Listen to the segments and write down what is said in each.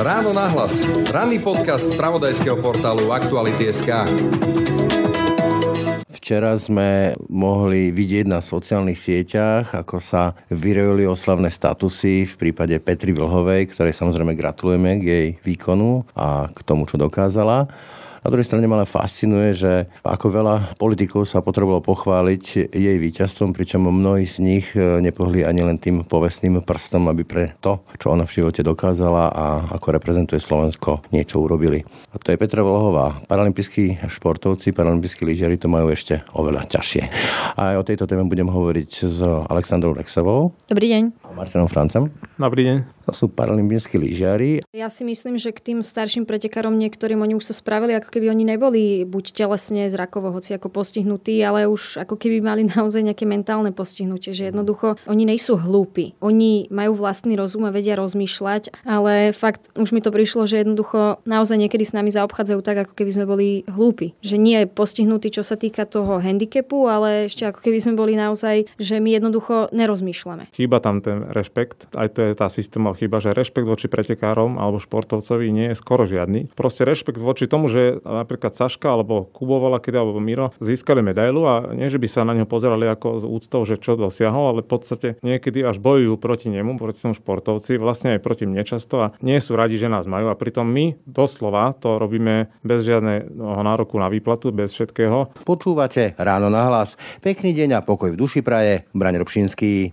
Ráno nahlas. Ranný podcast z pravodajského portálu Aktuality.sk. Včera sme mohli vidieť na sociálnych sieťach, ako sa vyrojili oslavné statusy v prípade Petri Vlhovej, ktorej samozrejme gratulujeme k jej výkonu a k tomu, čo dokázala. Na druhej strane ma ale fascinuje, že ako veľa politikov sa potrebovalo pochváliť jej víťazstvom, pričom mnohí z nich e, nepohli ani len tým povestným prstom, aby pre to, čo ona v živote dokázala a ako reprezentuje Slovensko, niečo urobili. A to je Petra Vlhová. Paralympijskí športovci, paralympijskí lyžiari to majú ešte oveľa ťažšie. A aj o tejto téme budem hovoriť s Alexandrou Rexovou. Dobrý deň. A Martinom Francem. Dobrý deň. To sú paralympijskí lyžiari. Ja si myslím, že k tým starším pretekárom niektorým oni už sa spravili, ako keby oni neboli buď telesne, zrakovo, hoci ako postihnutí, ale už ako keby mali naozaj nejaké mentálne postihnutie, že jednoducho oni nejsú hlúpi. Oni majú vlastný rozum a vedia rozmýšľať, ale fakt už mi to prišlo, že jednoducho naozaj niekedy s nami zaobchádzajú tak, ako keby sme boli hlúpi. Že nie je postihnutí, čo sa týka toho handicapu, ale ešte ako keby sme boli naozaj, že my jednoducho nerozmýšľame. Chýba tam ten rešpekt, aj to je tá systémová chyba, že rešpekt voči pretekárom alebo športovcovi nie je skoro žiadny. Proste rešpekt voči tomu, že napríklad Saška alebo Kubo kedy alebo Miro získali medailu a nie, že by sa na neho pozerali ako z úctou, že čo dosiahol, ale v podstate niekedy až bojujú proti nemu, proti tomu športovci, vlastne aj proti mne často a nie sú radi, že nás majú a pritom my doslova to robíme bez žiadneho nároku na výplatu, bez všetkého. Počúvate ráno na hlas. Pekný deň a pokoj v duši praje. Braň Robšinský.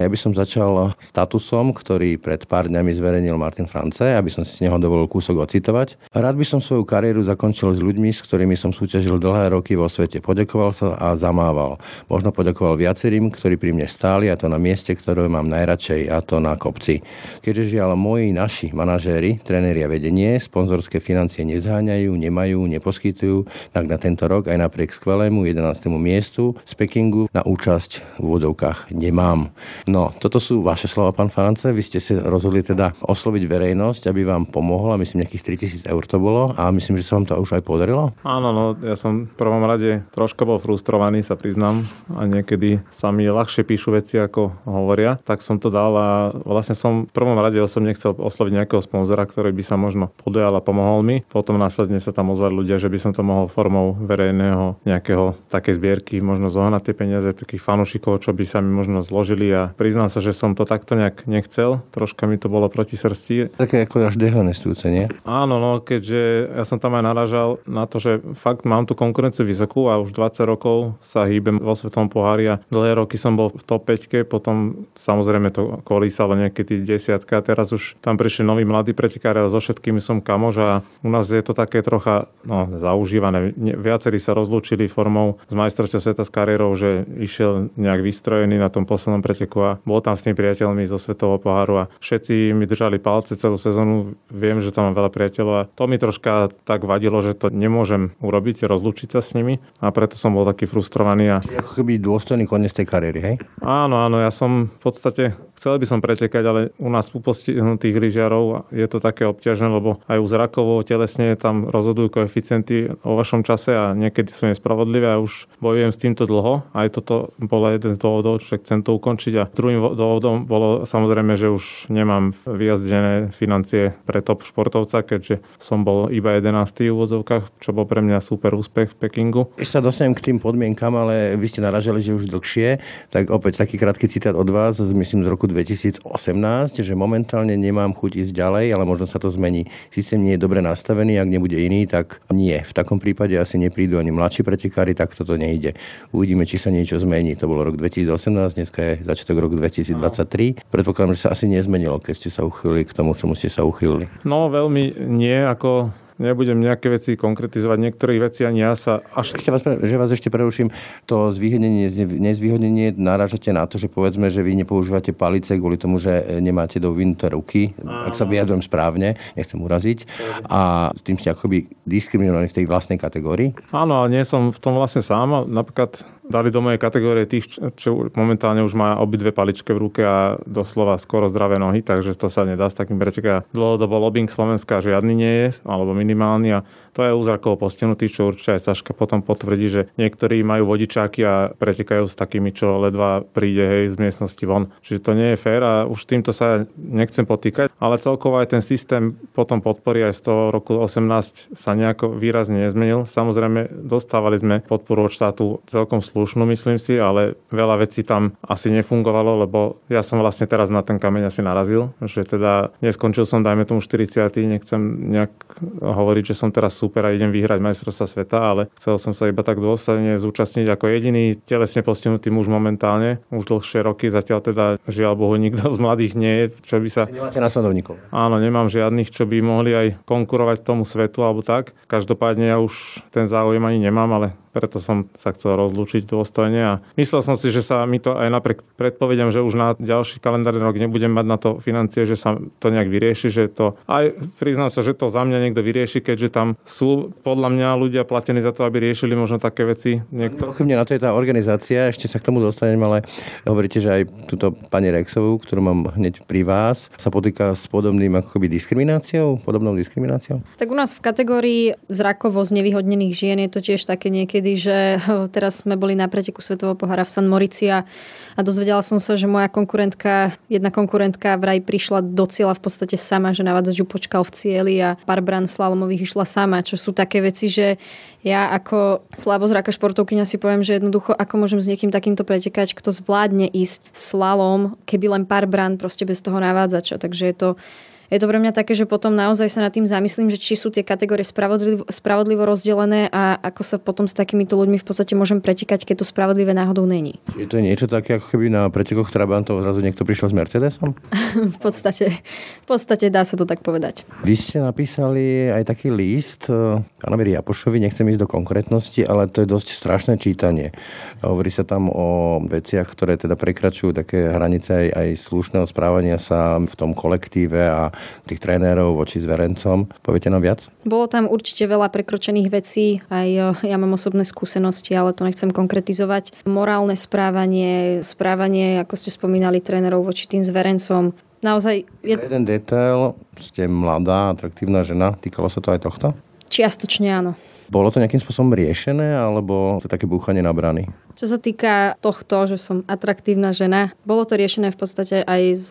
Ja by som začal statusom, ktorý pred pár dňami zverejnil Martin France, aby som si z neho dovolil kúsok ocitovať. Rád by som svoju kariéru zakončil s ľuďmi, s ktorými som súťažil dlhé roky vo svete. Poďakoval sa a zamával. Možno poďakoval viacerým, ktorí pri mne stáli a to na mieste, ktoré mám najradšej a to na kopci. Keďže žiaľ moji naši manažéri, tréneri a vedenie sponzorské financie nezháňajú, nemajú, neposkytujú, tak na tento rok aj napriek skvelému 11. miestu z Pekingu na účasť v úvodovkách nemám. No, toto sú vaše slova, pán France. Vy ste si rozhodli teda osloviť verejnosť, aby vám pomohla. Myslím, nejakých 3000 eur to bolo a myslím, že sa vám to už aj podarilo. Áno, no, ja som v prvom rade troška bol frustrovaný, sa priznám. A niekedy sa mi ľahšie píšu veci, ako hovoria. Tak som to dal a vlastne som v prvom rade osobne chcel osloviť nejakého sponzora, ktorý by sa možno podujal a pomohol mi. Potom následne sa tam ozvali ľudia, že by som to mohol formou verejného nejakého takej zbierky možno zohnať tie peniaze takých fanúšikov, čo by sa mi možno zložili a priznám sa, že som to takto nejak nechcel. Troška mi to bolo proti srsti. Také ako až dehonestujúce, nie? Áno, no, keďže ja som tam aj naražal na to, že fakt mám tú konkurenciu vysokú a už 20 rokov sa hýbem vo svetom pohári a dlhé roky som bol v top 5, potom samozrejme to kolísalo niekedy desiatka a teraz už tam prišli noví mladí pretekári, ale so všetkými som kamož a u nás je to také trocha no, zaužívané. Viacerí sa rozlúčili formou z majstrovstva sveta s kariérou, že išiel nejak vystrojený na tom poslednom preteku a bol tam s tými priateľmi zo Svetového poháru a všetci mi držali palce celú sezónu. Viem, že tam mám veľa priateľov a to mi troška tak vadilo, že to nemôžem urobiť, rozlučiť sa s nimi a preto som bol taký frustrovaný. A... Ako keby dôstojný koniec tej kariéry, hej? Áno, áno, ja som v podstate chcel by som pretekať, ale u nás u postihnutých lyžiarov je to také obťažné, lebo aj u zrakovo telesne tam rozhodujú koeficienty o vašom čase a niekedy sú nespravodlivé a už bojujem s týmto dlho. Aj toto bolo jeden z dôvodov, že chcem to ukončiť a Druhým dôvodom bolo samozrejme, že už nemám vyjazdené financie pre top športovca, keďže som bol iba 11. v úvodzovkách, čo bol pre mňa super úspech v Pekingu. Ešte sa dostanem k tým podmienkam, ale vy ste naražali, že už dlhšie, tak opäť taký krátky citát od vás, myslím z roku 2018, že momentálne nemám chuť ísť ďalej, ale možno sa to zmení. Systém nie je dobre nastavený, ak nebude iný, tak nie. V takom prípade asi neprídu ani mladší pretekári, tak toto nejde. Uvidíme, či sa niečo zmení. To bolo rok 2018, dneska je začiatok roku 2023. Predpokladám, že sa asi nezmenilo, keď ste sa uchýlili k tomu, čomu ste sa uchýlili. No veľmi nie, ako nebudem nejaké veci konkretizovať, niektorých vecí ani ja sa až... Ešte vás, že vás ešte preruším, to zvýhodnenie, nezvýhodnenie narážate na to, že povedzme, že vy nepoužívate palice kvôli tomu, že nemáte do vinuté ruky, Áno. ak sa vyjadrujem správne, nechcem uraziť, a s tým ste akoby diskriminovaní v tej vlastnej kategórii? Áno, ale nie som v tom vlastne sám. Napríklad dali do mojej kategórie tých, čo momentálne už má obidve paličke v ruke a doslova skoro zdravé nohy, takže to sa nedá s takým pretekom. Dlhodobo lobbying Slovenska žiadny nie je, alebo minimálny minimalnie, to je úzrakovo postihnutý, čo určite aj Saška potom potvrdí, že niektorí majú vodičáky a pretekajú s takými, čo ledva príde hej, z miestnosti von. Čiže to nie je fér a už týmto sa nechcem potýkať, ale celkovo aj ten systém potom podpory aj z toho roku 18 sa nejako výrazne nezmenil. Samozrejme, dostávali sme podporu od štátu celkom slušnú, myslím si, ale veľa vecí tam asi nefungovalo, lebo ja som vlastne teraz na ten kameň asi narazil, že teda neskončil som, dajme tomu 40. Nechcem nejak hovoriť, že som teraz super a idem vyhrať majstrovstva sveta, ale chcel som sa iba tak dôsledne zúčastniť ako jediný telesne postihnutý muž momentálne, už dlhšie roky, zatiaľ teda žiaľ Bohu nikto z mladých nie je, čo by sa... Nemáte následovníkov? Áno, nemám žiadnych, čo by mohli aj konkurovať tomu svetu alebo tak. Každopádne ja už ten záujem ani nemám, ale preto som sa chcel rozlúčiť dôstojne a myslel som si, že sa mi to aj napriek predpovediam, že už na ďalší kalendárny rok nebudem mať na to financie, že sa to nejak vyrieši, že to aj priznám sa, že to za mňa niekto vyrieši, keďže tam sú podľa mňa ľudia platení za to, aby riešili možno také veci. Niekto... Pochybne na to je tá organizácia, ešte sa k tomu dostanem, ale hovoríte, že aj túto pani Rexovú, ktorú mám hneď pri vás, sa potýka s podobným akoby diskrimináciou, podobnou diskrimináciou? Tak u nás v kategórii zrakovo znevýhodnených žien je to tiež také niekedy niekedy, že teraz sme boli na preteku Svetového pohára v San Morici a, dozvedela som sa, že moja konkurentka, jedna konkurentka vraj prišla do cieľa v podstate sama, že navádzač ju počkal v cieli a pár bran slalomových išla sama, čo sú také veci, že ja ako slabozraka športovkyňa si poviem, že jednoducho ako môžem s niekým takýmto pretekať, kto zvládne ísť slalom, keby len pár bran proste bez toho navádzača. Takže je to je to pre mňa také, že potom naozaj sa nad tým zamyslím, že či sú tie kategórie spravodlivo, spravodlivo rozdelené a ako sa potom s takýmito ľuďmi v podstate môžem pretekať, keď to spravodlivé náhodou není. Je to niečo také, ako keby na pretekoch Trabantov zrazu niekto prišiel s Mercedesom? v, podstate, v podstate dá sa to tak povedať. Vy ste napísali aj taký list eh, pánovi Japošovi, nechcem ísť do konkrétnosti, ale to je dosť strašné čítanie. Hovorí sa tam o veciach, ktoré teda prekračujú také hranice aj, aj slušného správania sa v tom kolektíve a tých trénerov voči zverencom. Poviete nám viac? Bolo tam určite veľa prekročených vecí, aj ja mám osobné skúsenosti, ale to nechcem konkretizovať. Morálne správanie, správanie, ako ste spomínali, trénerov voči tým zverencom. Naozaj... Je... Jeden detail, ste mladá, atraktívna žena, týkalo sa to aj tohto? Čiastočne áno. Bolo to nejakým spôsobom riešené, alebo to také búchanie na brany? Čo sa týka tohto, že som atraktívna žena, bolo to riešené v podstate aj s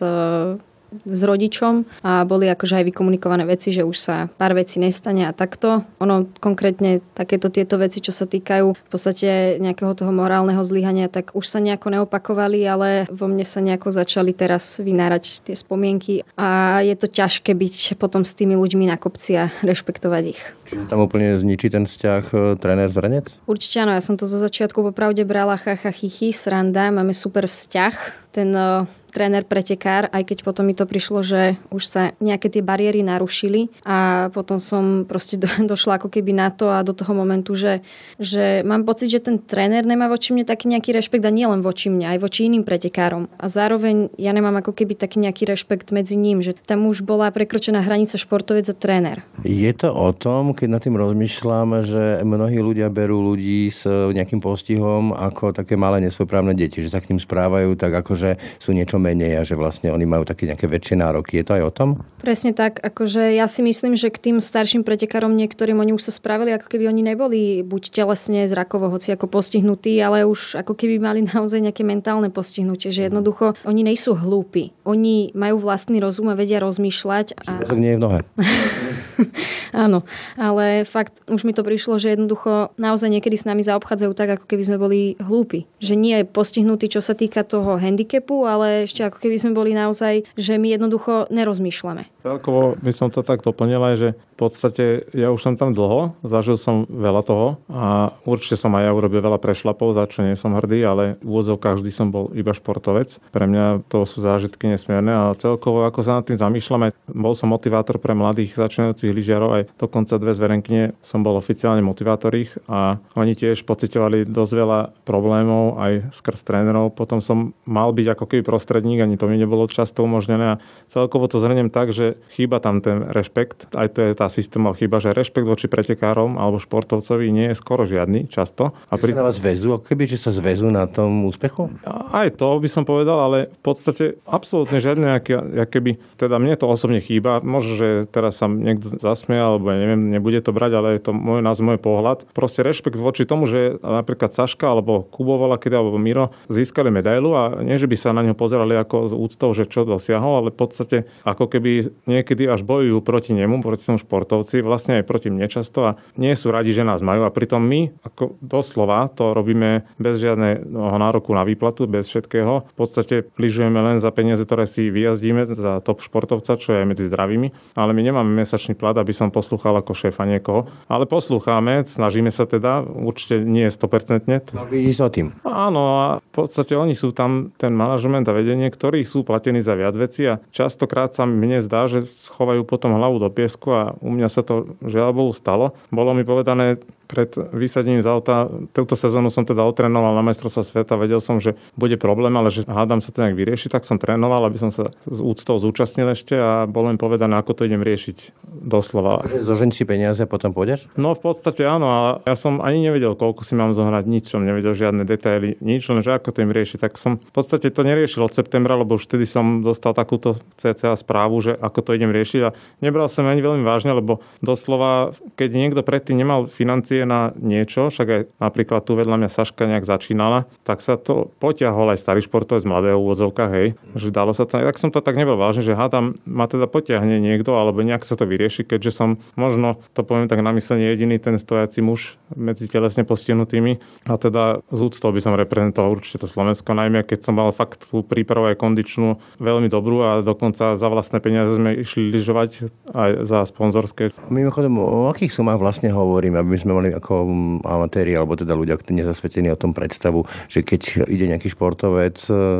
s rodičom a boli akože aj vykomunikované veci, že už sa pár vecí nestane a takto. Ono konkrétne takéto tieto veci, čo sa týkajú v podstate nejakého toho morálneho zlyhania, tak už sa nejako neopakovali, ale vo mne sa nejako začali teraz vynárať tie spomienky a je to ťažké byť potom s tými ľuďmi na kopci a rešpektovať ich. Tam úplne zničí ten vzťah e, tréner zrenec? Určite áno, ja som to zo začiatku popravde brala chacha chichy, sranda, máme super vzťah. Ten e, tréner pretekár, aj keď potom mi to prišlo, že už sa nejaké tie bariéry narušili a potom som proste do, došla ako keby na to a do toho momentu, že, že mám pocit, že ten tréner nemá voči mne taký nejaký rešpekt a nie len voči mne, aj voči iným pretekárom. A zároveň ja nemám ako keby taký nejaký rešpekt medzi ním, že tam už bola prekročená hranica športovec a tréner. Je to o tom, keď nad tým rozmýšľam, že mnohí ľudia berú ľudí s nejakým postihom ako také malé nesvoprávne deti, že sa k ním správajú tak ako, že sú niečo menej a že vlastne oni majú také nejaké väčšie nároky. Je to aj o tom? Presne tak. Akože ja si myslím, že k tým starším pretekárom niektorým oni už sa spravili, ako keby oni neboli buď telesne, zrakovo, hoci ako postihnutí, ale už ako keby mali naozaj nejaké mentálne postihnutie. Že jednoducho oni nejsú hlúpi. Oni majú vlastný rozum a vedia rozmýšľať. A... Mozog nie je v nohe. Áno, ale fakt už mi to prišlo, že jednoducho naozaj niekedy s nami zaobchádzajú tak, ako keby sme boli hlúpi. Že nie je postihnutý, čo sa týka toho handicapu, ale ešte ako keby sme boli naozaj, že my jednoducho nerozmýšľame. Celkovo by som to tak doplnil aj, že v podstate ja už som tam dlho, zažil som veľa toho a určite som aj ja urobil veľa prešlapov, za čo nie som hrdý, ale v úvodzovkách vždy som bol iba športovec. Pre mňa to sú zážitky nesmierne a celkovo ako sa nad tým zamýšľame, bol som motivátor pre mladých začínajúcich lyžiarov, aj dokonca dve zverenkne som bol oficiálne motivátor ich a oni tiež pocitovali dosť veľa problémov aj skrz trénerov. Potom som mal byť ako keby prostredník, ani to mi nebolo často umožnené a celkovo to zhrnem tak, že chýba tam ten rešpekt, aj to je tá systémová chyba, že rešpekt voči pretekárom alebo športovcovi nie je skoro žiadny často. A pri... Sa vás zväzu, ako keby, že sa zväzu na tom úspechu? Aj to by som povedal, ale v podstate absolútne žiadne, aké, keby, teda mne to osobne chýba. Možno, že teraz sa niekto zasmie, alebo ja neviem, nebude to brať, ale je to môj nás, môj pohľad. Proste rešpekt voči tomu, že napríklad Saška alebo Kubovala, kedy alebo Miro získali medailu a nie, že by sa na ňo pozerali ako z úctou, že čo dosiahol, ale v podstate ako keby niekedy až bojujú proti nemu, proti tomu športovci, vlastne aj proti mne často a nie sú radi, že nás majú a pritom my ako doslova to robíme bez žiadneho nároku na výplatu, bez všetkého. V podstate lyžujeme len za peniaze, ktoré si vyjazdíme za top športovca, čo je medzi zdravými, ale my nemáme mesačný plat, aby som poslúchal ako šéfa niekoho. Ale poslúchame, snažíme sa teda, určite nie je 100%. No, vidíš o tým. Áno, a v podstate oni sú tam, ten manažment a vedenie, ktorí sú platení za viac veci a častokrát sa mne zdá, že schovajú potom hlavu do piesku a u mňa sa to žiaľ Bohu stalo. Bolo mi povedané pred vysadením z auta, túto sezónu som teda otrénoval na majstrovstva sveta, vedel som, že bude problém, ale že hádam sa to nejak vyrieši, tak som trénoval, aby som sa s úctou zúčastnil ešte a bolo im povedané, ako to idem riešiť doslova. Zožen si peniaze a potom pôjdeš? No v podstate áno, a ja som ani nevedel, koľko si mám zohnať, nič som nevedel, žiadne detaily, nič, len že ako to im rieši. Tak som v podstate to neriešil od septembra, lebo už vtedy som dostal takúto CCA správu, že ako to idem riešiť a nebral som ani veľmi vážne, lebo doslova, keď niekto predtým nemal financie na niečo, však aj napríklad tu vedľa mňa Saška nejak začínala, tak sa to potiahol aj starý športovec z mladého úvodzovka, hej, že dalo sa to, tak som to tak nebol vážne, že hádam, ma teda potiahne niekto, alebo nejak sa to vyrieši, keďže som možno, to poviem tak na myslenie, jediný ten stojaci muž medzi telesne postihnutými a teda z úctou by som reprezentoval určite to Slovensko, najmä keď som mal fakt tú prípravu aj kondičnú veľmi dobrú a dokonca za vlastné peniaze sme išli lyžovať aj za sponzorské. Mimochodom, o akých sumách vlastne hovorím, aby sme mali ako amatéri, alebo teda ľudia, ktorí nezasvetení o tom predstavu, že keď ide nejaký športovec,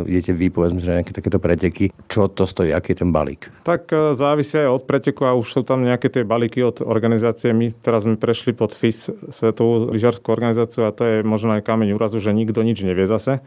idete vy, povedzme, že nejaké takéto preteky, čo to stojí, aký je ten balík? Tak e, závisí aj od preteku a už sú tam nejaké tie balíky od organizácie. My teraz sme prešli pod FIS, Svetovú lyžiarskú organizáciu a to je možno aj kameň úrazu, že nikto nič nevie zase,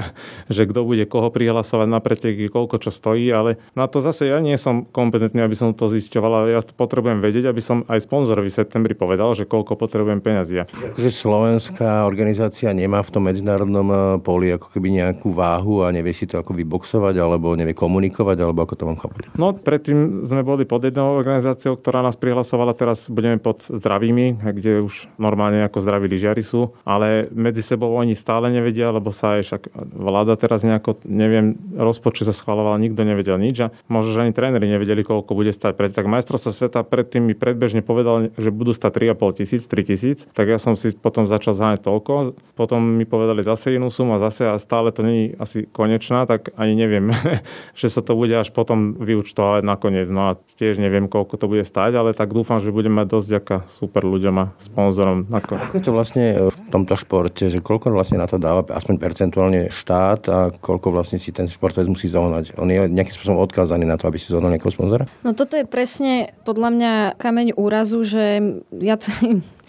že kto bude koho prihlasovať na preteky, koľko čo stojí, ale na to zase ja nie som kompetentný, aby som to zisťoval, ale ja potrebujem vedieť, aby som aj sponzorovi v septembri povedal, že koľko potrebujem peňazí. Akože slovenská organizácia nemá v tom medzinárodnom eh, poli ako keby nejakú váhu a nevie si to ako vyboxovať, alebo nevie komunikovať, alebo ako to mám chápať? No, predtým sme boli pod jednou organizáciou, ktorá nás prihlasovala, teraz budeme pod zdravými, kde už normálne ako zdraví lyžiari sú, ale medzi sebou oni stále nevedia, lebo sa aj však vláda teraz nejako, neviem, rozpočet sa schvaloval, nikto nevedel nič a možno, že ani tréneri nevedeli, koľko bude stať. Preto tak majstrovstvo sveta predtým mi predbežne povedal, že budú stať 3,5 tisíc, 3 tisíc, tak ja som si potom začal zháňať toľko. Potom mi povedali zase inú sumu a zase a stále to není asi konečná, tak ani neviem, že sa to bude až potom vyučtovať nakoniec. No a tiež neviem, koľko to bude stáť, ale tak dúfam, že budeme mať dosť ďaká super ľuďom a sponzorom. Ako... ako je to vlastne v tomto športe, že koľko vlastne na to dáva aspoň percentuálne štát a koľko vlastne si ten športovec musí zohnať? On je nejakým spôsobom odkázaný na to, aby si zohnal nejakého sponzora? No toto je presne podľa mňa kameň úrazu, že ja to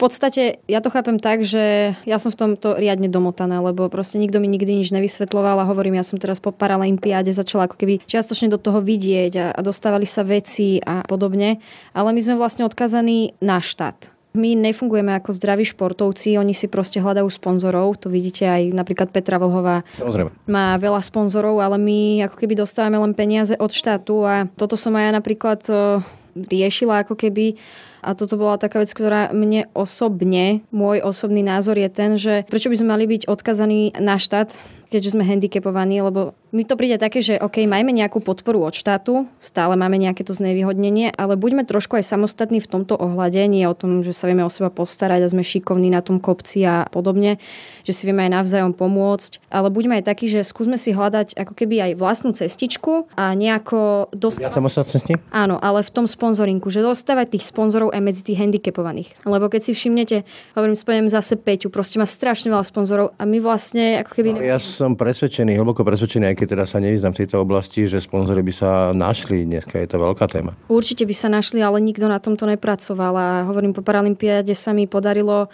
podstate ja to chápem tak, že ja som v tomto riadne domotaná, lebo proste nikto mi nikdy nič nevysvetloval a hovorím, ja som teraz po Paralympiáde začala ako keby čiastočne do toho vidieť a, a dostávali sa veci a podobne, ale my sme vlastne odkazaní na štát. My nefungujeme ako zdraví športovci, oni si proste hľadajú sponzorov, to vidíte aj napríklad Petra Vlhová Samozrejme. má veľa sponzorov, ale my ako keby dostávame len peniaze od štátu a toto som aj ja napríklad eh, riešila ako keby a toto bola taká vec, ktorá mne osobne, môj osobný názor je ten, že prečo by sme mali byť odkazaní na štát, keďže sme handicapovaní, lebo mi to príde také, že OK, majme nejakú podporu od štátu, stále máme nejaké to znevýhodnenie, ale buďme trošku aj samostatní v tomto ohľade, nie o tom, že sa vieme o seba postarať a sme šikovní na tom kopci a podobne, že si vieme aj navzájom pomôcť, ale buďme aj takí, že skúsme si hľadať ako keby aj vlastnú cestičku a nejako dostávať... Ja Áno, ale v tom sponzorinku, že dostávať tých sponzorov aj medzi tých handicapovaných. Lebo keď si všimnete, hovorím, spojem zase Peťu, proste má strašne veľa sponzorov a my vlastne ako keby... No, ja som presvedčený, hlboko presvedčený, aj keď teda sa nevyznam v tejto oblasti, že sponzory by sa našli. Dneska je to veľká téma. Určite by sa našli, ale nikto na tomto nepracoval. A hovorím, po Paralympiade sa mi podarilo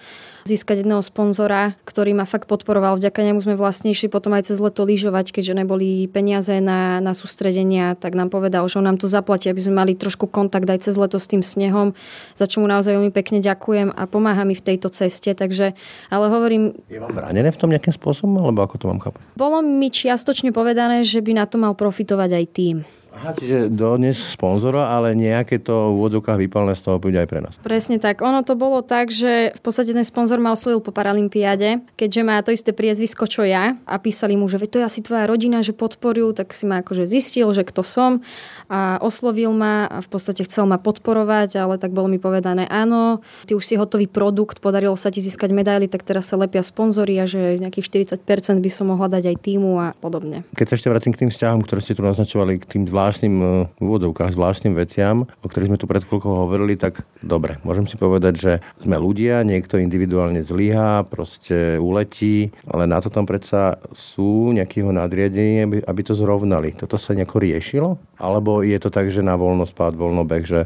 získať jedného sponzora, ktorý ma fakt podporoval. Vďaka nemu sme vlastne išli potom aj cez leto lyžovať, keďže neboli peniaze na, na sústredenia, tak nám povedal, že on nám to zaplatí, aby sme mali trošku kontakt aj cez leto s tým snehom, za čo mu naozaj veľmi pekne ďakujem a pomáha mi v tejto ceste. Takže, ale hovorím... Je vám bránené v tom nejakým spôsobom, alebo ako to mám chápať? Bolo mi čiastočne povedané, že by na to mal profitovať aj tým. Aha, čiže dodnes sponzora, ale nejaké to v úvodzovkách vypalné z toho bude aj pre nás. Presne tak. Ono to bolo tak, že v podstate ten sponzor ma oslovil po Paralympiáde, keďže má to isté priezvisko, čo ja a písali mu, že to je asi tvoja rodina, že podporujú, tak si ma akože zistil, že kto som a oslovil ma a v podstate chcel ma podporovať, ale tak bolo mi povedané, áno, ty už si hotový produkt, podarilo sa ti získať medaily, tak teraz sa lepia sponzory a že nejakých 40% by som mohla dať aj týmu a podobne. Keď sa ešte vrátim k tým vzťahom, ktoré ste tu naznačovali, k tým zvláštnym e, úvodovkách, zvláštnym veciam, o ktorých sme tu pred chvíľkou hovorili, tak dobre, môžem si povedať, že sme ľudia, niekto individuálne zlyhá, proste uletí, ale na to tam predsa sú nejakého nadriadenie, aby, aby to zrovnali. Toto sa nejako riešilo? Alebo je to tak, že na voľnospád, voľnobeh, že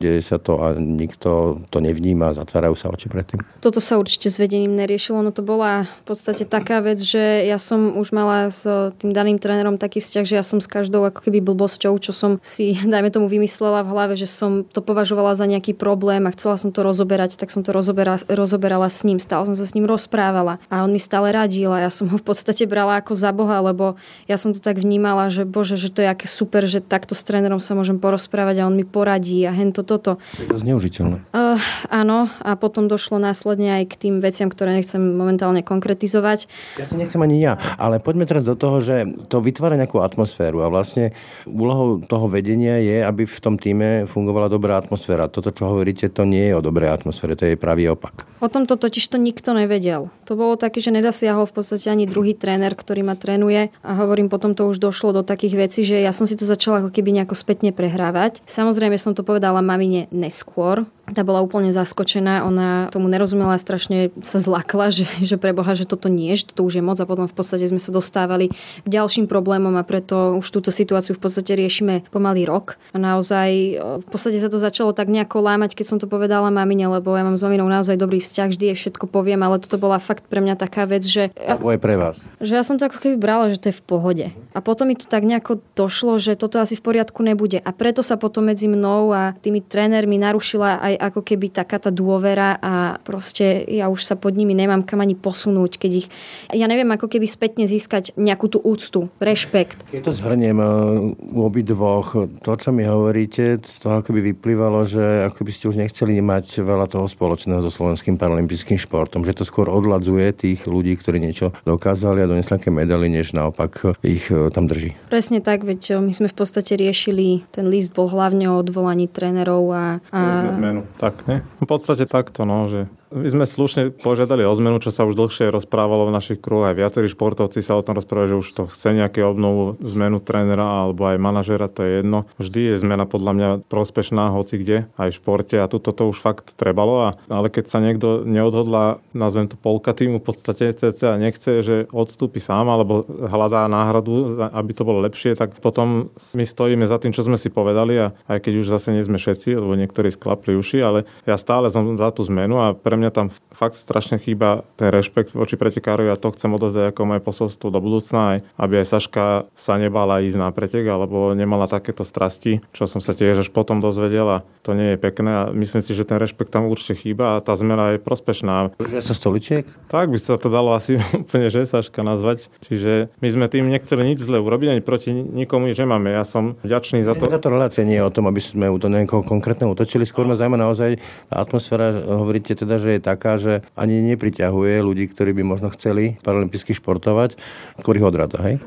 deje sa to a nikto to nevníma, zatvárajú sa oči predtým? Toto sa určite s vedením neriešilo, no to bola v podstate taká vec, že ja som už mala s tým daným trénerom taký vzťah, že ja som s každou ako keby blbosťou, čo som si, dajme tomu, vymyslela v hlave, že som to považovala za nejaký problém a chcela som to rozoberať, tak som to rozoberala, rozoberala s ním, stále som sa s ním rozprávala a on mi stále radil a ja som ho v podstate brala ako za Boha, lebo ja som to tak vnímala, že bože, že to je aké super, že takto s trénerom sa môžem porozprávať a on mi poradí a hento toto. Je to zneužiteľné. Uh, áno, a potom došlo následne aj k tým veciam, ktoré nechcem momentálne konkretizovať. Ja to nechcem ani ja, ale poďme teraz do toho, že to vytvára nejakú atmosféru a vlastne úlohou toho vedenia je, aby v tom týme fungovala dobrá atmosféra. Toto, čo hovoríte, to nie je o dobrej atmosfére, to je pravý opak. O tomto totiž to nikto nevedel. To bolo také, že nedasiahol v podstate ani druhý tréner, ktorý ma trénuje a hovorím, potom to už došlo do takých vecí, že ja som si to začala ako keby nejako spätne prehrávať. Samozrejme som to povedala mamine neskôr, tá bola úplne zaskočená, ona tomu nerozumela, strašne sa zlakla, že, že preboha, že toto nie, že toto už je moc a potom v podstate sme sa dostávali k ďalším problémom a preto už túto situáciu v podstate riešime pomaly rok. A naozaj v podstate sa to začalo tak nejako lámať, keď som to povedala mamine, lebo ja mám s maminou naozaj dobrý vzťah, vždy je všetko poviem, ale toto bola fakt pre mňa taká vec, že... Ja, je pre vás. Že ja som to ako keby brala, že to je v pohode. A potom mi to tak nejako došlo, že toto asi v poriadku nebude. A preto sa potom medzi mnou a tými trénermi narušila aj ako keby taká tá dôvera a proste ja už sa pod nimi nemám kam ani posunúť, keď ich, ja neviem ako keby spätne získať nejakú tú úctu, rešpekt. Keď to zhrniem e, u obidvoch, to, čo mi hovoríte, z toho keby vyplývalo, že ako by ste už nechceli mať veľa toho spoločného so slovenským paralympijským športom, že to skôr odladzuje tých ľudí, ktorí niečo dokázali a donesli nejaké medaily, než naopak ich e, tam drží. Presne tak, veď my sme v podstate riešili, ten list bol hlavne o odvolaní trénerov a... a... Zmenu. Tak, ne? V podstate takto, no, že my sme slušne požiadali o zmenu, čo sa už dlhšie rozprávalo v našich kruhoch. Aj viacerí športovci sa o tom rozprávajú, že už to chce nejaké obnovu, zmenu trénera alebo aj manažera, to je jedno. Vždy je zmena podľa mňa prospešná, hoci kde, aj v športe a toto už fakt trebalo. A, ale keď sa niekto neodhodlá, nazvem to polka týmu, v podstate CC a nechce, že odstúpi sám alebo hľadá náhradu, aby to bolo lepšie, tak potom my stojíme za tým, čo sme si povedali a aj keď už zase nie sme všetci, lebo niektorí sklapli uši, ale ja stále som za tú zmenu a pre mňa tam fakt strašne chýba ten rešpekt voči pretekárovi a to chcem odozdať ako moje posolstvo do budúcna aj, aby aj Saška sa nebala ísť na pretek alebo nemala takéto strasti, čo som sa tiež až potom dozvedel a to nie je pekné a myslím si, že ten rešpekt tam určite chýba a tá zmena je prospešná. Že sa stoličiek? Tak by sa to dalo asi úplne, že Saška nazvať. Čiže my sme tým nechceli nič zle urobiť, ani proti nikomu nič nemáme. Ja som vďačný za to. Táto relácia nie je o tom, aby sme to nejakého konkrétneho utočili. Skôr ma zaujíma naozaj atmosféra, hovoríte teda, že je taká, že ani nepriťahuje ľudí, ktorí by možno chceli paralympijsky športovať, skôr ich odrada, hej?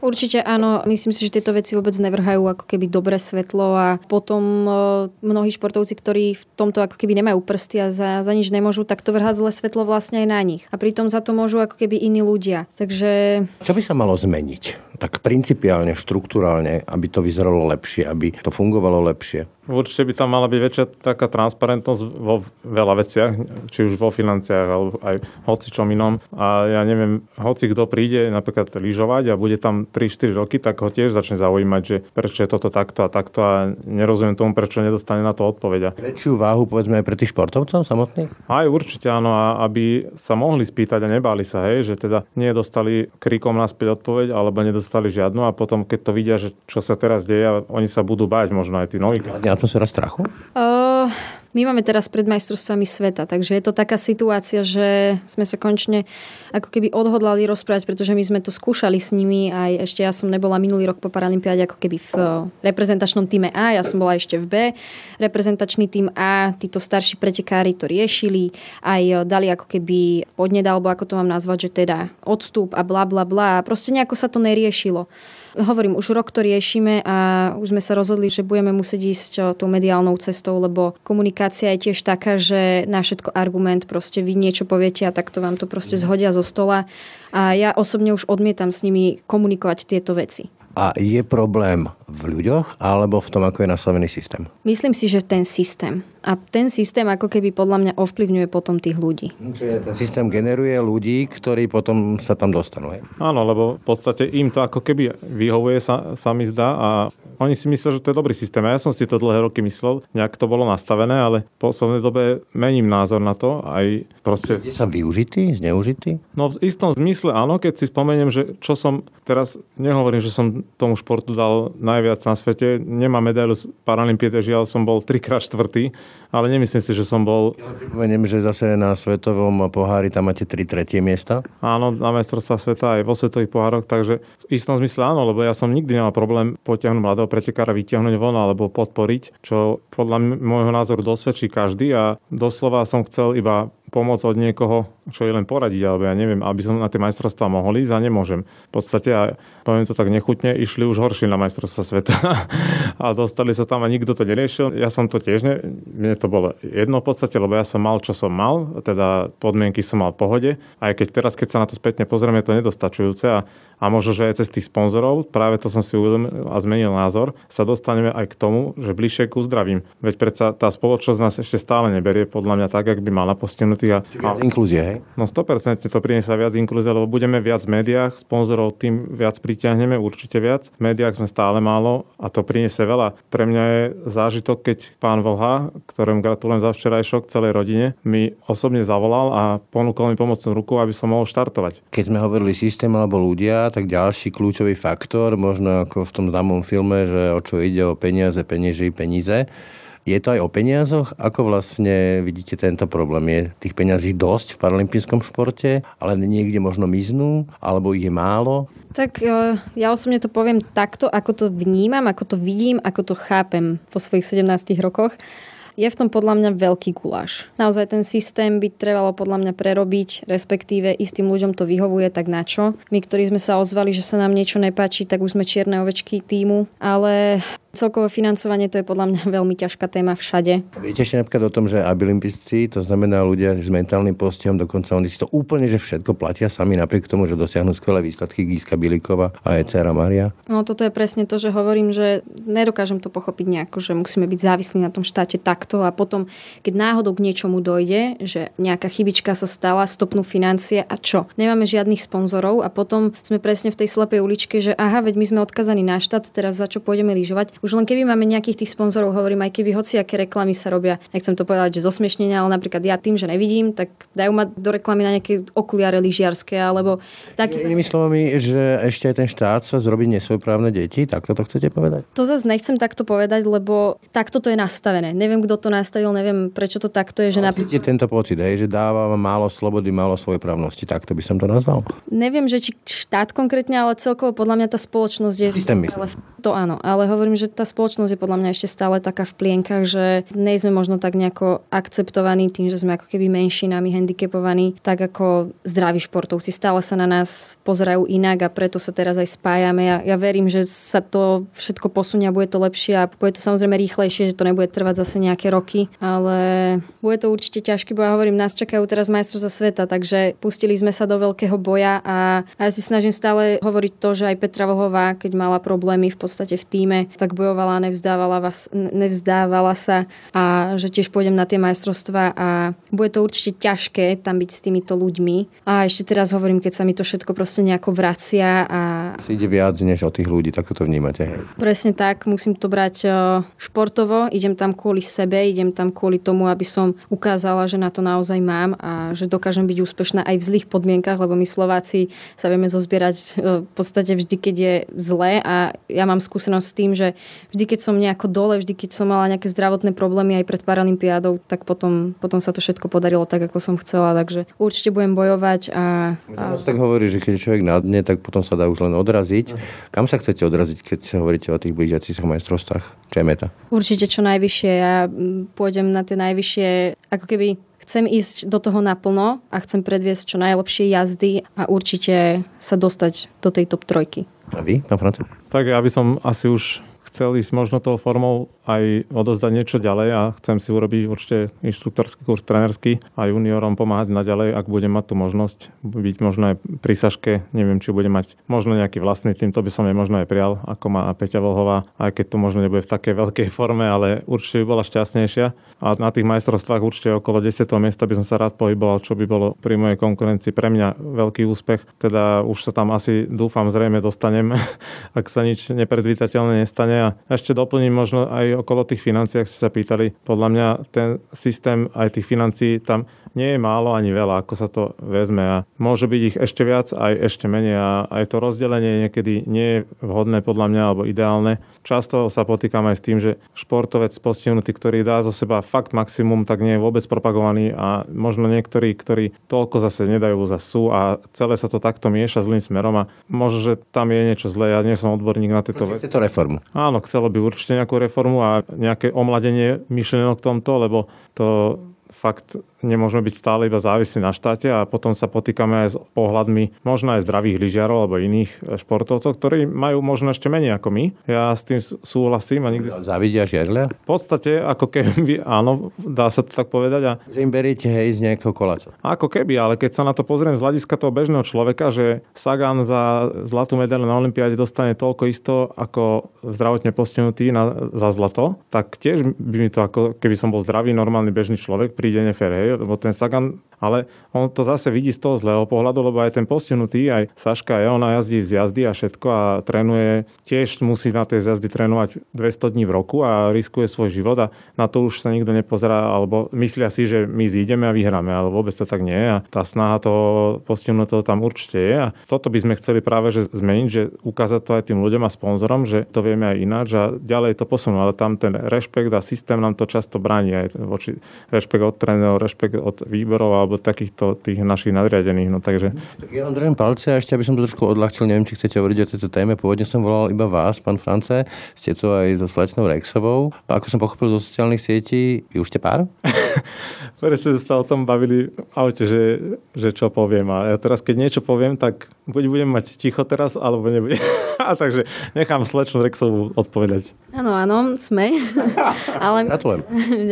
Určite áno, myslím si, že tieto veci vôbec nevrhajú ako keby dobré svetlo a potom e, mnohí športovci, ktorí v tomto ako keby nemajú prsty a za, za nič nemôžu, tak to vrhá zlé svetlo vlastne aj na nich. A pritom za to môžu ako keby iní ľudia. Takže... Čo by sa malo zmeniť? Tak principiálne, štruktúrálne, aby to vyzeralo lepšie, aby to fungovalo lepšie? Určite by tam mala byť väčšia taká transparentnosť vo veľa veciach, či už vo financiách, alebo aj hoci čom inom. A ja neviem, hoci kto príde napríklad lyžovať a bude tam 3-4 roky, tak ho tiež začne zaujímať, že prečo je toto takto a takto a nerozumiem tomu, prečo nedostane na to odpoveď. Väčšiu váhu povedzme aj pre tých športovcov samotných? Aj určite áno, a aby sa mohli spýtať a nebáli sa, hej, že teda nedostali kríkom naspäť odpoveď alebo nedostali nedostali žiadnu a potom, keď to vidia, že čo sa teraz deje, oni sa budú báť možno aj tí noví. Atmosféra strachu? Uh, My máme teraz pred majstrovstvami sveta, takže je to taká situácia, že sme sa konečne ako keby odhodlali rozprávať, pretože my sme to skúšali s nimi aj ešte ja som nebola minulý rok po Paralympiáde ako keby v reprezentačnom týme A, ja som bola ešte v B. Reprezentačný tým A, títo starší pretekári to riešili, aj dali ako keby podned, alebo ako to mám nazvať, že teda odstup a bla bla bla. Proste nejako sa to neriešilo. Hovorím, už rok to riešime a už sme sa rozhodli, že budeme musieť ísť tou mediálnou cestou, lebo komunikácia je tiež taká, že na všetko argument, proste vy niečo poviete a takto vám to proste zhodia zo stola. A ja osobne už odmietam s nimi komunikovať tieto veci. A je problém v ľuďoch alebo v tom, ako je nastavený systém? Myslím si, že ten systém. A ten systém ako keby podľa mňa ovplyvňuje potom tých ľudí. Čiže ten systém generuje ľudí, ktorí potom sa tam dostanú. Hej? Áno, lebo v podstate im to ako keby vyhovuje sa, sa mi zdá a oni si myslia, že to je dobrý systém. A ja som si to dlhé roky myslel, nejak to bolo nastavené, ale v poslednej dobe mením názor na to. Aj proste... Je sa využitý, zneužitý? No v istom zmysle áno, keď si spomeniem, že čo som teraz, nehovorím, že som tomu športu dal najviac na svete. Nemám medailu z Paralympiade, žiaľ som bol trikrát štvrtý ale nemyslím si, že som bol... Pripomeniem, že zase na svetovom pohári tam máte tri tretie miesta. Áno, na majstrovstvá sveta aj vo svetových pohároch, takže v istom zmysle áno, lebo ja som nikdy nemal problém potiahnuť mladého pretekára, vytiahnuť von alebo podporiť, čo podľa môjho názoru dosvedčí každý a doslova som chcel iba pomoc od niekoho, čo je len poradiť, alebo ja neviem, aby som na tie majstrovstvá mohol ísť a nemôžem. V podstate, a poviem to tak nechutne, išli už horšie na majstrovstvá sveta a dostali sa tam a nikto to neriešil. Ja som to tiež, ne, mne to bolo jedno v podstate, lebo ja som mal, čo som mal, teda podmienky som mal v pohode. Aj keď teraz, keď sa na to spätne pozrieme, je to nedostačujúce a a možno, že aj cez tých sponzorov, práve to som si uvedomil a zmenil názor, sa dostaneme aj k tomu, že bližšie ku zdravím. Veď predsa tá spoločnosť nás ešte stále neberie podľa mňa tak, ak by mala postihnutých. A, inklúzie, hej? No 100% to priniesie viac inklúzie, lebo budeme viac v médiách, sponzorov tým viac pritiahneme, určite viac. V médiách sme stále málo a to priniesie veľa. Pre mňa je zážitok, keď pán Volha, ktorému gratulujem za včerajšok celej rodine, mi osobne zavolal a ponúkol mi pomocnú ruku, aby som mohol štartovať. Keď sme hovorili systém alebo ľudia, tak ďalší kľúčový faktor, možno ako v tom známom filme, že o čo ide o peniaze, penieži, peníze. Je to aj o peniazoch? Ako vlastne vidíte tento problém? Je tých peňazí dosť v paralympijskom športe, ale niekde možno miznú, alebo ich je málo? Tak e, ja osobne to poviem takto, ako to vnímam, ako to vidím, ako to chápem vo svojich 17 rokoch je v tom podľa mňa veľký guláš. Naozaj ten systém by trebalo podľa mňa prerobiť, respektíve istým ľuďom to vyhovuje, tak na čo? My, ktorí sme sa ozvali, že sa nám niečo nepáči, tak už sme čierne ovečky týmu, ale Celkové financovanie to je podľa mňa veľmi ťažká téma všade. Viete ešte napríklad o tom, že abilimpisti, to znamená ľudia s mentálnym postihom, dokonca oni si to úplne, že všetko platia sami napriek tomu, že dosiahnu skvelé výsledky Gíska Bilikova a aj dcera Maria? No toto je presne to, že hovorím, že nedokážem to pochopiť nejako, že musíme byť závislí na tom štáte takto a potom, keď náhodou k niečomu dojde, že nejaká chybička sa stala, stopnú financie a čo? Nemáme žiadnych sponzorov a potom sme presne v tej slepej uličke, že aha, veď my sme odkazaní na štát, teraz za čo pôjdeme lyžovať už len keby máme nejakých tých sponzorov, hovorím aj keby hociaké reklamy sa robia, nechcem to povedať, že zosmiešnenia, ale napríklad ja tým, že nevidím, tak dajú ma do reklamy na nejaké okuliare lyžiarske alebo taký. Inými slovami, že ešte aj ten štát sa zrobí nesvojprávne deti, tak to chcete povedať? To zase nechcem takto povedať, lebo takto to je nastavené. Neviem, kto to nastavil, neviem, prečo to takto je. Že napríklad... tento pocit, hej, že dáva málo slobody, málo svojprávnosti, takto by som to nazval. Neviem, že či štát konkrétne, ale celkovo podľa mňa tá spoločnosť je... Systém to áno, ale hovorím, že tá spoločnosť je podľa mňa ešte stále taká v plienkach, že nejsme možno tak nejako akceptovaní tým, že sme ako keby menšinami handicapovaní, tak ako zdraví športovci. Stále sa na nás pozerajú inak a preto sa teraz aj spájame. Ja, ja verím, že sa to všetko posunie a bude to lepšie a bude to samozrejme rýchlejšie, že to nebude trvať zase nejaké roky, ale bude to určite ťažké, bo ja hovorím, nás čakajú teraz majstrovstvá sveta, takže pustili sme sa do veľkého boja a, a ja si snažím stále hovoriť to, že aj Petra Vlhová, keď mala problémy v podstate v týme, tak bojovala, nevzdávala, vás, nevzdávala sa a že tiež pôjdem na tie majstrovstvá a bude to určite ťažké tam byť s týmito ľuďmi. A ešte teraz hovorím, keď sa mi to všetko proste nejako vracia a... Si ide viac než o tých ľudí, tak to vnímate. Presne tak, musím to brať športovo, idem tam kvôli sebe, idem tam kvôli tomu, aby som ukázala, že na to naozaj mám a že dokážem byť úspešná aj v zlých podmienkach, lebo my Slováci sa vieme zozbierať v podstate vždy, keď je zlé a ja mám mám skúsenosť s tým, že vždy, keď som nejako dole, vždy, keď som mala nejaké zdravotné problémy aj pred Paralympiádou, tak potom, potom sa to všetko podarilo tak, ako som chcela. Takže určite budem bojovať a... a... tak hovorí, že keď človek na dne, tak potom sa dá už len odraziť. Kam sa chcete odraziť, keď sa hovoríte o tých blížiacich majstrovstvách? Čo je meta? Určite čo najvyššie. Ja pôjdem na tie najvyššie, ako keby chcem ísť do toho naplno a chcem predviesť čo najlepšie jazdy a určite sa dostať do tej top trojky. A vy, pán Franco? Tak ja by som asi už chcel ísť možno tou formou aj odozdať niečo ďalej a chcem si urobiť určite inštruktorský kurz trenerský a juniorom pomáhať naďalej, ak budem mať tú možnosť byť možno aj pri Saške, neviem, či budem mať možno nejaký vlastný tým, to by som jej možno aj prijal, ako má Peťa Volhová, aj keď to možno nebude v takej veľkej forme, ale určite by bola šťastnejšia a na tých majstrovstvách určite okolo 10. miesta by som sa rád pohyboval, čo by bolo pri mojej konkurencii pre mňa veľký úspech. Teda už sa tam asi dúfam zrejme dostanem, ak sa nič nepredvídateľné nestane a ešte doplním možno aj okolo tých financií, ak ste sa pýtali. Podľa mňa ten systém aj tých financií tam nie je málo ani veľa, ako sa to vezme a môže byť ich ešte viac, aj ešte menej a aj to rozdelenie niekedy nie je vhodné podľa mňa alebo ideálne. Často sa potýkam aj s tým, že športovec postihnutý, ktorý dá zo seba fakt maximum, tak nie je vôbec propagovaný a možno niektorí, ktorí toľko zase nedajú za sú a celé sa to takto mieša zlým smerom a možno, že tam je niečo zlé. Ja nie som odborník na tieto veci. to reformu? Áno, chcelo by určite nejakú reformu a nejaké omladenie myšlienok tomto, lebo to fakt nemôžeme byť stále iba závislí na štáte a potom sa potýkame aj s pohľadmi možno aj zdravých lyžiarov alebo iných e, športovcov, ktorí majú možno ešte menej ako my. Ja s tým súhlasím a nikdy... Závidia žiarlia? V podstate, ako keby, áno, dá sa to tak povedať. A... Že im beriete hej z nejakého koláča. Ako keby, ale keď sa na to pozriem z hľadiska toho bežného človeka, že Sagan za zlatú medailu na Olympiáde dostane toľko isto ako zdravotne postihnutý na, za zlato, tak tiež by mi to ako keby som bol zdravý, normálny bežný človek, príde nefér, hej, lebo ten Sagan, ale on to zase vidí z toho zlého pohľadu, lebo aj ten postihnutý, aj Saška, je, ona jazdí z jazdy a všetko a trénuje, tiež musí na tej jazdy trénovať 200 dní v roku a riskuje svoj život a na to už sa nikto nepozerá, alebo myslia si, že my zídeme a vyhráme, ale vôbec to tak nie je a tá snaha toho postihnutého tam určite je a toto by sme chceli práve že zmeniť, že ukázať to aj tým ľuďom a sponzorom, že to vieme aj ináč a ďalej to posunúť, ale tam ten rešpekt a systém nám to často bráni aj voči rešpekt od trénerov, rešpekt od výborov alebo takýchto tých našich nadriadených. No, takže... Tak ja vám držím palce a ešte, aby som to trošku odľahčil, neviem, či chcete hovoriť o tejto téme. Pôvodne som volal iba vás, pán France, ste tu aj so slečnou Rexovou. A ako som pochopil zo sociálnych sietí, vy už ste pár? Presne sa o tom bavili v aute, že, že čo poviem. A ja teraz, keď niečo poviem, tak buď budem mať ticho teraz, alebo nebudem. a takže nechám slečnú Rexovú odpovedať. Áno, áno, sme. Ale... Gratulujem.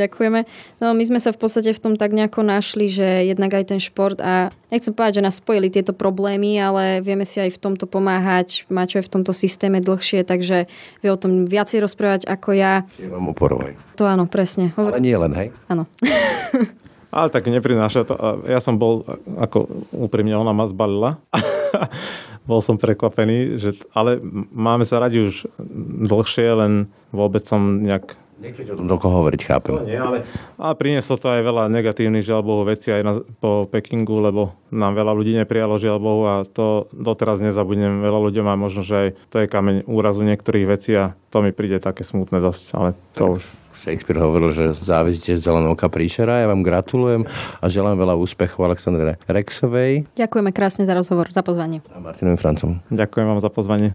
Ďakujeme. No, my sme sa v podstate v tom tak nejako našli, že jednak aj ten šport a nechcem povedať, že nás spojili tieto problémy, ale vieme si aj v tomto pomáhať. Mačo je v tomto systéme dlhšie, takže vie o tom viacej rozprávať ako ja. Je vám oporovaj. To áno, presne. Hovor... Ale nie len, hej? Áno. ale tak neprináša to. Ja som bol, ako úprimne, ona ma zbalila. bol som prekvapený, že, ale máme sa radi už dlhšie, len vôbec som nejak Nechcete o tom toľko hovoriť, chápem. To nie, ale, ale prinieslo to aj veľa negatívnych, žiaľ Bohu, veci aj na, po Pekingu, lebo nám veľa ľudí neprijalo, žiaľ Bohu, a to doteraz nezabudnem veľa ľuďom a možno, že aj to je kameň úrazu niektorých vecí a to mi príde také smutné dosť, ale to tak. už Shakespeare hovoril, že závisíte z zeleného oka príšera. Ja vám gratulujem a želám veľa úspechov Aleksandre Rexovej. Ďakujeme krásne za rozhovor, za pozvanie. A Martinovi Francom. Ďakujem vám za pozvanie.